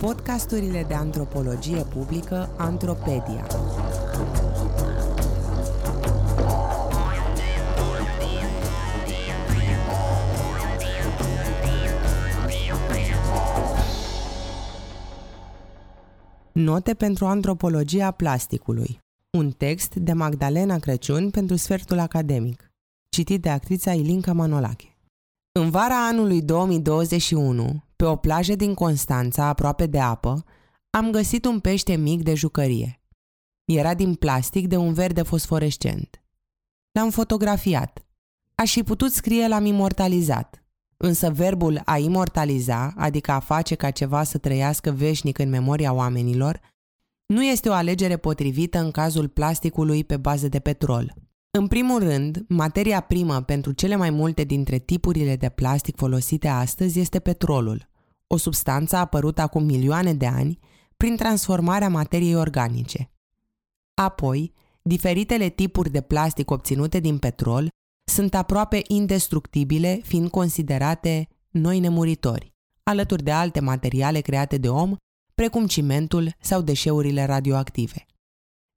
Podcasturile de antropologie publică Antropedia. Note pentru antropologia plasticului. Un text de Magdalena Crăciun pentru sfertul academic. Citit de actrița Ilinca Manolache. În vara anului 2021, pe o plajă din Constanța, aproape de apă, am găsit un pește mic de jucărie. Era din plastic de un verde fosforescent. L-am fotografiat. Aș fi putut scrie l-am imortalizat. Însă verbul a imortaliza, adică a face ca ceva să trăiască veșnic în memoria oamenilor, nu este o alegere potrivită în cazul plasticului pe bază de petrol. În primul rând, materia primă pentru cele mai multe dintre tipurile de plastic folosite astăzi este petrolul, o substanță apărută acum milioane de ani prin transformarea materiei organice. Apoi, diferitele tipuri de plastic obținute din petrol sunt aproape indestructibile, fiind considerate noi nemuritori, alături de alte materiale create de om, precum cimentul sau deșeurile radioactive.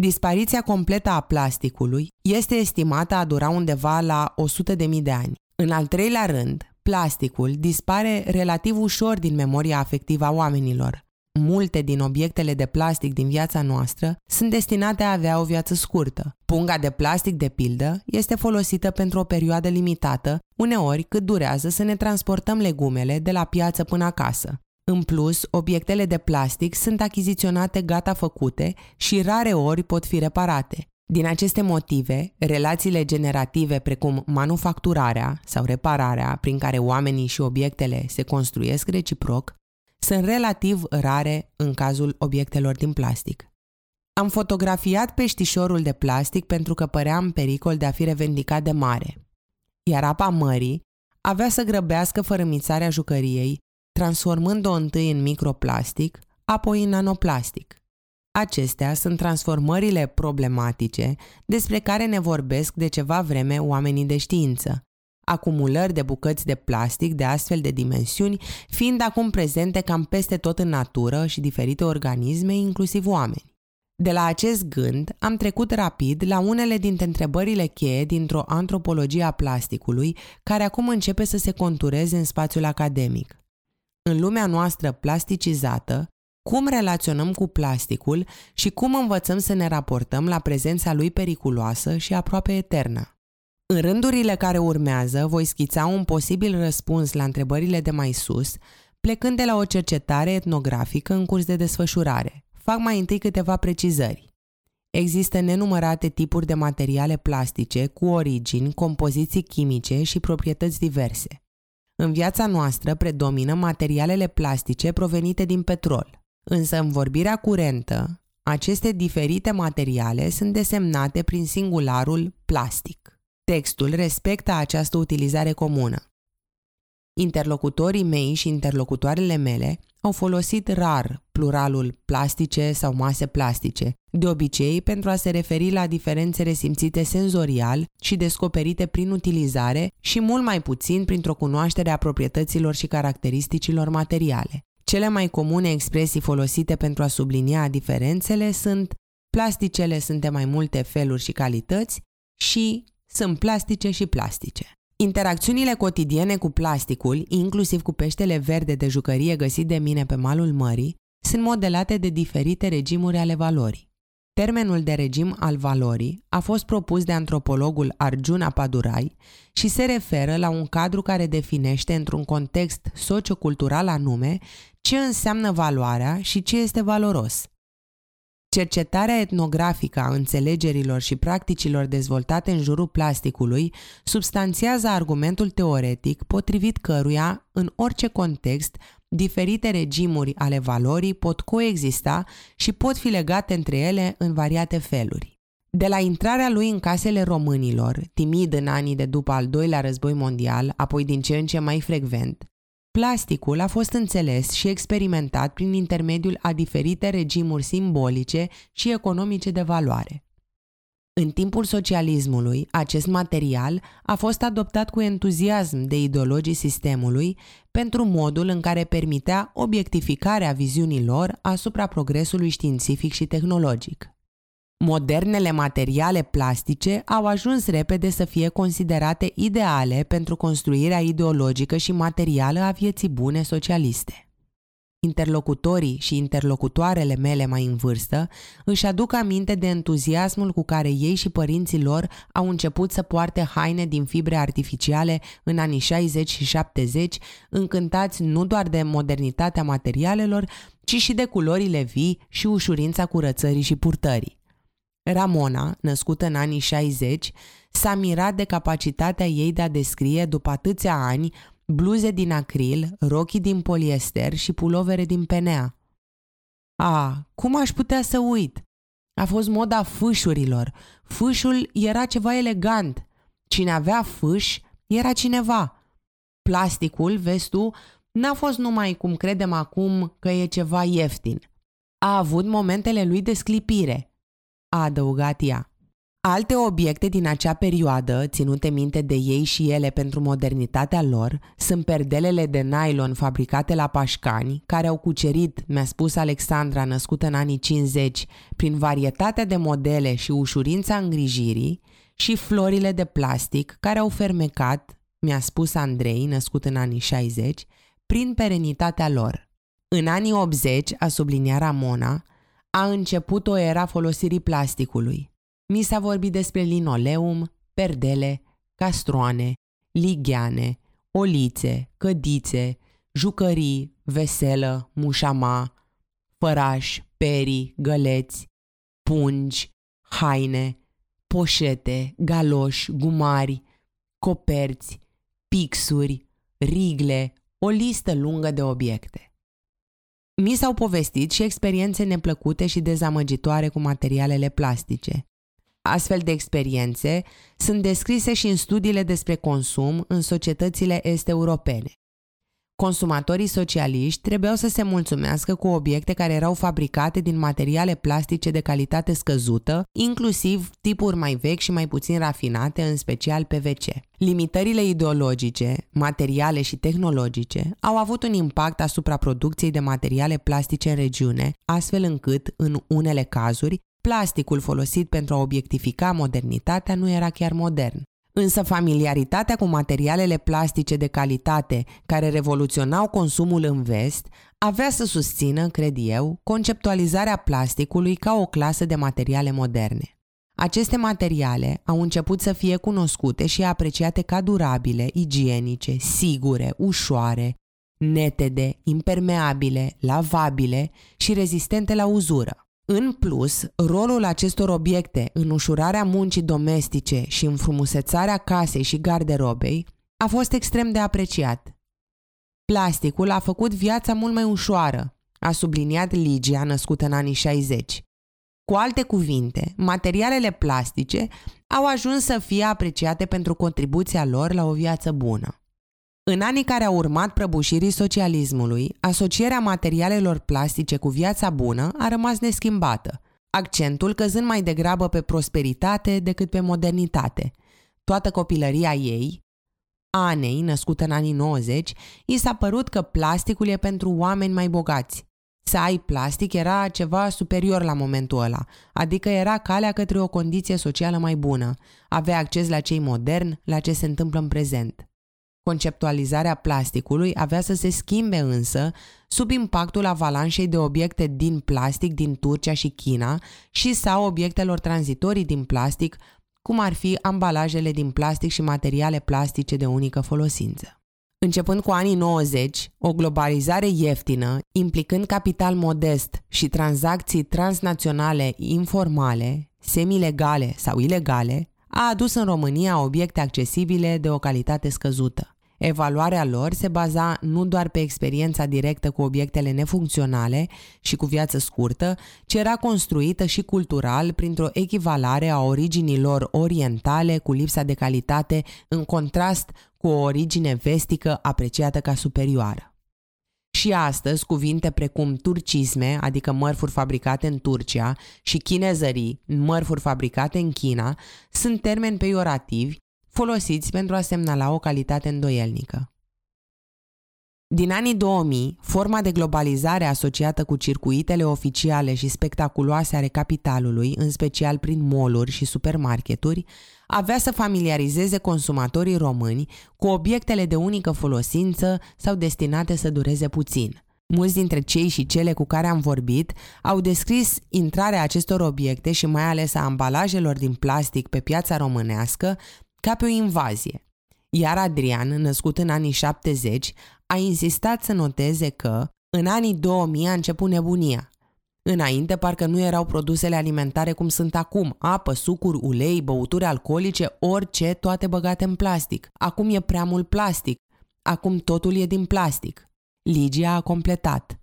Dispariția completă a plasticului este estimată a dura undeva la 100.000 de ani. În al treilea rând, plasticul dispare relativ ușor din memoria afectivă a oamenilor. Multe din obiectele de plastic din viața noastră sunt destinate a avea o viață scurtă. Punga de plastic, de pildă, este folosită pentru o perioadă limitată, uneori cât durează să ne transportăm legumele de la piață până acasă. În plus, obiectele de plastic sunt achiziționate gata făcute și rare ori pot fi reparate. Din aceste motive, relațiile generative precum manufacturarea sau repararea prin care oamenii și obiectele se construiesc reciproc sunt relativ rare în cazul obiectelor din plastic. Am fotografiat peștișorul de plastic pentru că părea în pericol de a fi revendicat de mare. Iar apa mării avea să grăbească fărâmițarea jucăriei transformând-o întâi în microplastic, apoi în nanoplastic. Acestea sunt transformările problematice despre care ne vorbesc de ceva vreme oamenii de știință, acumulări de bucăți de plastic de astfel de dimensiuni fiind acum prezente cam peste tot în natură și diferite organisme, inclusiv oameni. De la acest gând am trecut rapid la unele dintre întrebările cheie dintr-o antropologie a plasticului care acum începe să se contureze în spațiul academic în lumea noastră plasticizată, cum relaționăm cu plasticul și cum învățăm să ne raportăm la prezența lui periculoasă și aproape eternă. În rândurile care urmează, voi schița un posibil răspuns la întrebările de mai sus, plecând de la o cercetare etnografică în curs de desfășurare. Fac mai întâi câteva precizări. Există nenumărate tipuri de materiale plastice cu origini, compoziții chimice și proprietăți diverse. În viața noastră predomină materialele plastice provenite din petrol. Însă în vorbirea curentă, aceste diferite materiale sunt desemnate prin singularul plastic. Textul respectă această utilizare comună. Interlocutorii mei și interlocutoarele mele au folosit rar pluralul plastice sau mase plastice, de obicei pentru a se referi la diferențe resimțite senzorial și descoperite prin utilizare și mult mai puțin printr-o cunoaștere a proprietăților și caracteristicilor materiale. Cele mai comune expresii folosite pentru a sublinia diferențele sunt plasticele sunt de mai multe feluri și calități și sunt plastice și plastice. Interacțiunile cotidiene cu plasticul, inclusiv cu peștele verde de jucărie găsit de mine pe malul mării, sunt modelate de diferite regimuri ale valorii. Termenul de regim al valorii a fost propus de antropologul Arjuna Padurai și se referă la un cadru care definește într-un context sociocultural anume ce înseamnă valoarea și ce este valoros. Cercetarea etnografică a înțelegerilor și practicilor dezvoltate în jurul plasticului substanțiază argumentul teoretic potrivit căruia, în orice context, diferite regimuri ale valorii pot coexista și pot fi legate între ele în variate feluri. De la intrarea lui în casele românilor, timid în anii de după al doilea război mondial, apoi din ce în ce mai frecvent, Plasticul a fost înțeles și experimentat prin intermediul a diferite regimuri simbolice și economice de valoare. În timpul socialismului, acest material a fost adoptat cu entuziasm de ideologii sistemului pentru modul în care permitea obiectificarea viziunii lor asupra progresului științific și tehnologic. Modernele materiale plastice au ajuns repede să fie considerate ideale pentru construirea ideologică și materială a vieții bune socialiste. Interlocutorii și interlocutoarele mele mai în vârstă își aduc aminte de entuziasmul cu care ei și părinții lor au început să poarte haine din fibre artificiale în anii 60 și 70, încântați nu doar de modernitatea materialelor, ci și de culorile vii și ușurința curățării și purtării. Ramona, născută în anii 60, s-a mirat de capacitatea ei de a descrie după atâția ani bluze din acril, rochii din poliester și pulovere din penea. A, cum aș putea să uit? A fost moda fâșurilor. Fâșul era ceva elegant. Cine avea fâș era cineva. Plasticul, vezi tu, n-a fost numai cum credem acum că e ceva ieftin. A avut momentele lui de sclipire, a adăugat ea. Alte obiecte din acea perioadă, ținute minte de ei și ele pentru modernitatea lor, sunt perdelele de nylon fabricate la Pașcani, care au cucerit, mi-a spus Alexandra, născută în anii 50, prin varietatea de modele și ușurința îngrijirii, și florile de plastic, care au fermecat, mi-a spus Andrei, născut în anii 60, prin perenitatea lor. În anii 80, a subliniat Ramona, a început o era folosirii plasticului. Mi s-a vorbit despre linoleum, perdele, castroane, ligheane, olițe, cădițe, jucării, veselă, mușama, făraș, perii, găleți, pungi, haine, poșete, galoși, gumari, coperți, pixuri, rigle, o listă lungă de obiecte. Mi s-au povestit și experiențe neplăcute și dezamăgitoare cu materialele plastice. Astfel de experiențe sunt descrise și în studiile despre consum în societățile est-europene. Consumatorii socialiști trebuiau să se mulțumească cu obiecte care erau fabricate din materiale plastice de calitate scăzută, inclusiv tipuri mai vechi și mai puțin rafinate, în special PVC. Limitările ideologice, materiale și tehnologice au avut un impact asupra producției de materiale plastice în regiune, astfel încât, în unele cazuri, Plasticul folosit pentru a obiectifica modernitatea nu era chiar modern. Însă familiaritatea cu materialele plastice de calitate care revoluționau consumul în vest avea să susțină, cred eu, conceptualizarea plasticului ca o clasă de materiale moderne. Aceste materiale au început să fie cunoscute și apreciate ca durabile, igienice, sigure, ușoare, netede, impermeabile, lavabile și rezistente la uzură. În plus, rolul acestor obiecte în ușurarea muncii domestice și în frumusețarea casei și garderobei a fost extrem de apreciat. Plasticul a făcut viața mult mai ușoară, a subliniat Ligia, născută în anii 60. Cu alte cuvinte, materialele plastice au ajuns să fie apreciate pentru contribuția lor la o viață bună. În anii care au urmat prăbușirii socialismului, asocierea materialelor plastice cu viața bună a rămas neschimbată, accentul căzând mai degrabă pe prosperitate decât pe modernitate. Toată copilăria ei, Anei, născută în anii 90, i s-a părut că plasticul e pentru oameni mai bogați. Să ai plastic era ceva superior la momentul ăla, adică era calea către o condiție socială mai bună, avea acces la cei moderni, la ce se întâmplă în prezent. Conceptualizarea plasticului avea să se schimbe însă sub impactul avalanșei de obiecte din plastic din Turcia și China și sau obiectelor tranzitorii din plastic, cum ar fi ambalajele din plastic și materiale plastice de unică folosință. Începând cu anii 90, o globalizare ieftină, implicând capital modest și tranzacții transnaționale informale, semilegale sau ilegale, a adus în România obiecte accesibile de o calitate scăzută. Evaluarea lor se baza nu doar pe experiența directă cu obiectele nefuncționale și cu viață scurtă, ci era construită și cultural printr-o echivalare a originilor orientale cu lipsa de calitate în contrast cu o origine vestică apreciată ca superioară. Și astăzi, cuvinte precum turcisme, adică mărfuri fabricate în Turcia, și chinezării, mărfuri fabricate în China, sunt termeni peiorativi folosiți pentru a semnala o calitate îndoielnică. Din anii 2000, forma de globalizare asociată cu circuitele oficiale și spectaculoase ale capitalului, în special prin moluri și supermarketuri, avea să familiarizeze consumatorii români cu obiectele de unică folosință sau destinate să dureze puțin. Mulți dintre cei și cele cu care am vorbit au descris intrarea acestor obiecte și mai ales a ambalajelor din plastic pe piața românească ca pe o invazie. Iar Adrian, născut în anii 70, a insistat să noteze că în anii 2000 a început nebunia. Înainte parcă nu erau produsele alimentare cum sunt acum, apă, sucuri, ulei, băuturi alcoolice, orice, toate băgate în plastic. Acum e prea mult plastic. Acum totul e din plastic. Ligia a completat.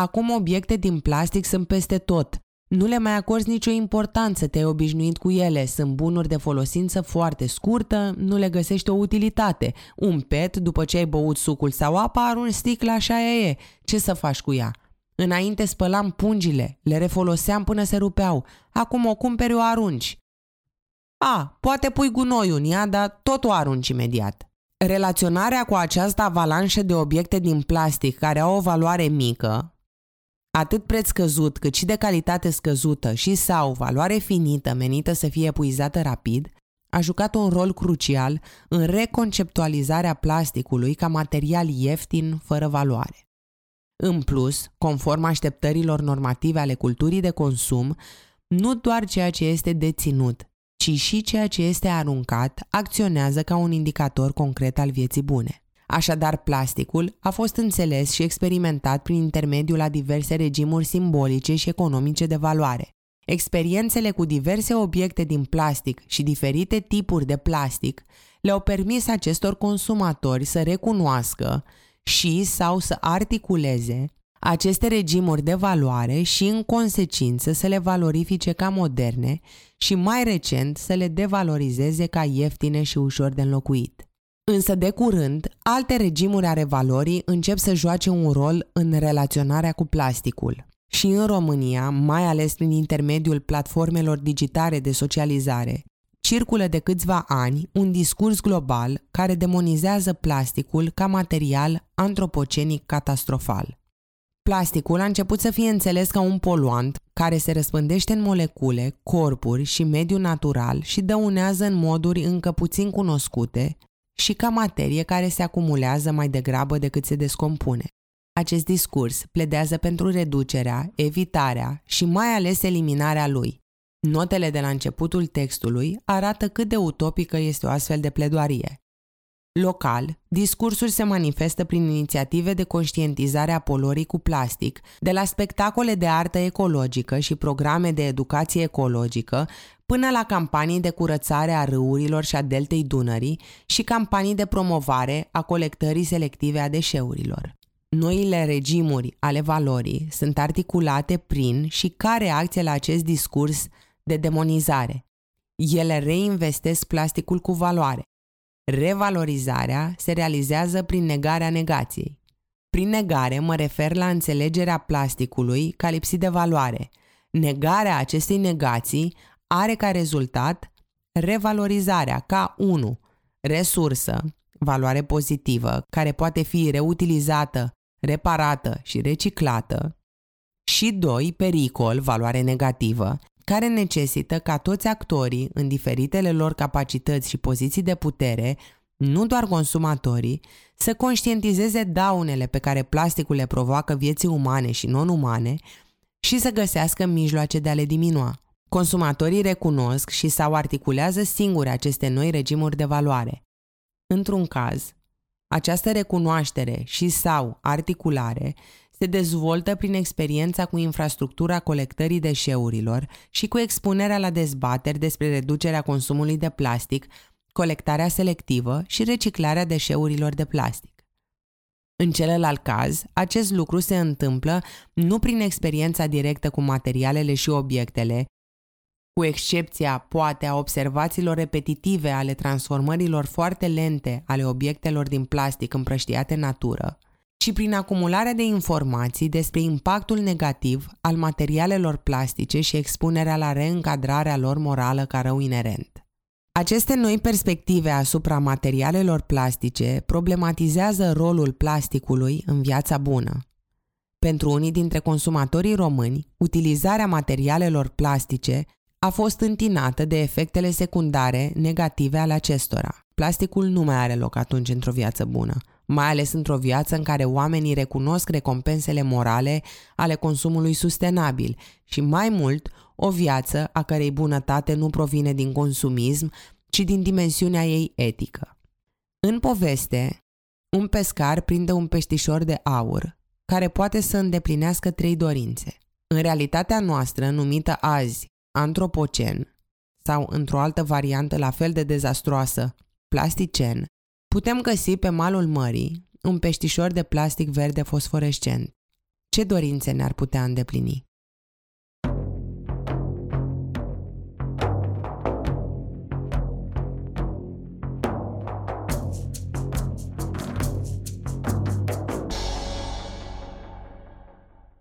Acum obiecte din plastic sunt peste tot. Nu le mai acorzi nicio importanță, te-ai obișnuit cu ele, sunt bunuri de folosință foarte scurtă, nu le găsești o utilitate. Un pet, după ce ai băut sucul sau apa, arunci sticla așa e, ce să faci cu ea? Înainte spălam pungile, le refoloseam până se rupeau, acum o cumperi o arunci. A, poate pui gunoiul în ea, dar tot o arunci imediat. Relaționarea cu această avalanșă de obiecte din plastic care au o valoare mică, atât preț scăzut cât și de calitate scăzută și sau valoare finită menită să fie epuizată rapid, a jucat un rol crucial în reconceptualizarea plasticului ca material ieftin fără valoare. În plus, conform așteptărilor normative ale culturii de consum, nu doar ceea ce este deținut, ci și ceea ce este aruncat acționează ca un indicator concret al vieții bune. Așadar, plasticul a fost înțeles și experimentat prin intermediul a diverse regimuri simbolice și economice de valoare. Experiențele cu diverse obiecte din plastic și diferite tipuri de plastic le-au permis acestor consumatori să recunoască și sau să articuleze aceste regimuri de valoare și în consecință să le valorifice ca moderne și mai recent să le devalorizeze ca ieftine și ușor de înlocuit. Însă de curând, alte regimuri ale valorii încep să joace un rol în relaționarea cu plasticul. Și în România, mai ales prin intermediul platformelor digitale de socializare, circulă de câțiva ani un discurs global care demonizează plasticul ca material antropocenic catastrofal. Plasticul a început să fie înțeles ca un poluant care se răspândește în molecule, corpuri și mediul natural și dăunează în moduri încă puțin cunoscute, și ca materie care se acumulează mai degrabă decât se descompune. Acest discurs pledează pentru reducerea, evitarea și mai ales eliminarea lui. Notele de la începutul textului arată cât de utopică este o astfel de pledoarie. Local, discursul se manifestă prin inițiative de conștientizare a polorii cu plastic, de la spectacole de artă ecologică și programe de educație ecologică, până la campanii de curățare a râurilor și a deltei Dunării și campanii de promovare a colectării selective a deșeurilor. Noile regimuri ale valorii sunt articulate prin și ca reacție la acest discurs de demonizare. Ele reinvestesc plasticul cu valoare. Revalorizarea se realizează prin negarea negației. Prin negare mă refer la înțelegerea plasticului ca lipsit de valoare. Negarea acestei negații are ca rezultat revalorizarea ca 1. Resursă, valoare pozitivă, care poate fi reutilizată, reparată și reciclată, și 2. Pericol, valoare negativă, care necesită ca toți actorii, în diferitele lor capacități și poziții de putere, nu doar consumatorii, să conștientizeze daunele pe care plasticul le provoacă vieții umane și non-umane și să găsească mijloace de a le diminua. Consumatorii recunosc și sau articulează singuri aceste noi regimuri de valoare. Într-un caz, această recunoaștere și sau articulare se dezvoltă prin experiența cu infrastructura colectării deșeurilor și cu expunerea la dezbateri despre reducerea consumului de plastic, colectarea selectivă și reciclarea deșeurilor de plastic. În celălalt caz, acest lucru se întâmplă nu prin experiența directă cu materialele și obiectele, cu excepția, poate, a observațiilor repetitive ale transformărilor foarte lente ale obiectelor din plastic împrăștiate în natură, ci prin acumularea de informații despre impactul negativ al materialelor plastice și expunerea la reîncadrarea lor morală ca rău inerent. Aceste noi perspective asupra materialelor plastice problematizează rolul plasticului în viața bună. Pentru unii dintre consumatorii români, utilizarea materialelor plastice a fost întinată de efectele secundare negative ale acestora. Plasticul nu mai are loc atunci într-o viață bună, mai ales într-o viață în care oamenii recunosc recompensele morale ale consumului sustenabil și mai mult o viață a cărei bunătate nu provine din consumism, ci din dimensiunea ei etică. În poveste, un pescar prinde un peștișor de aur care poate să îndeplinească trei dorințe. În realitatea noastră, numită azi antropocen sau într-o altă variantă la fel de dezastroasă, plasticen, putem găsi pe malul mării un peștișor de plastic verde fosforescent. Ce dorințe ne-ar putea îndeplini?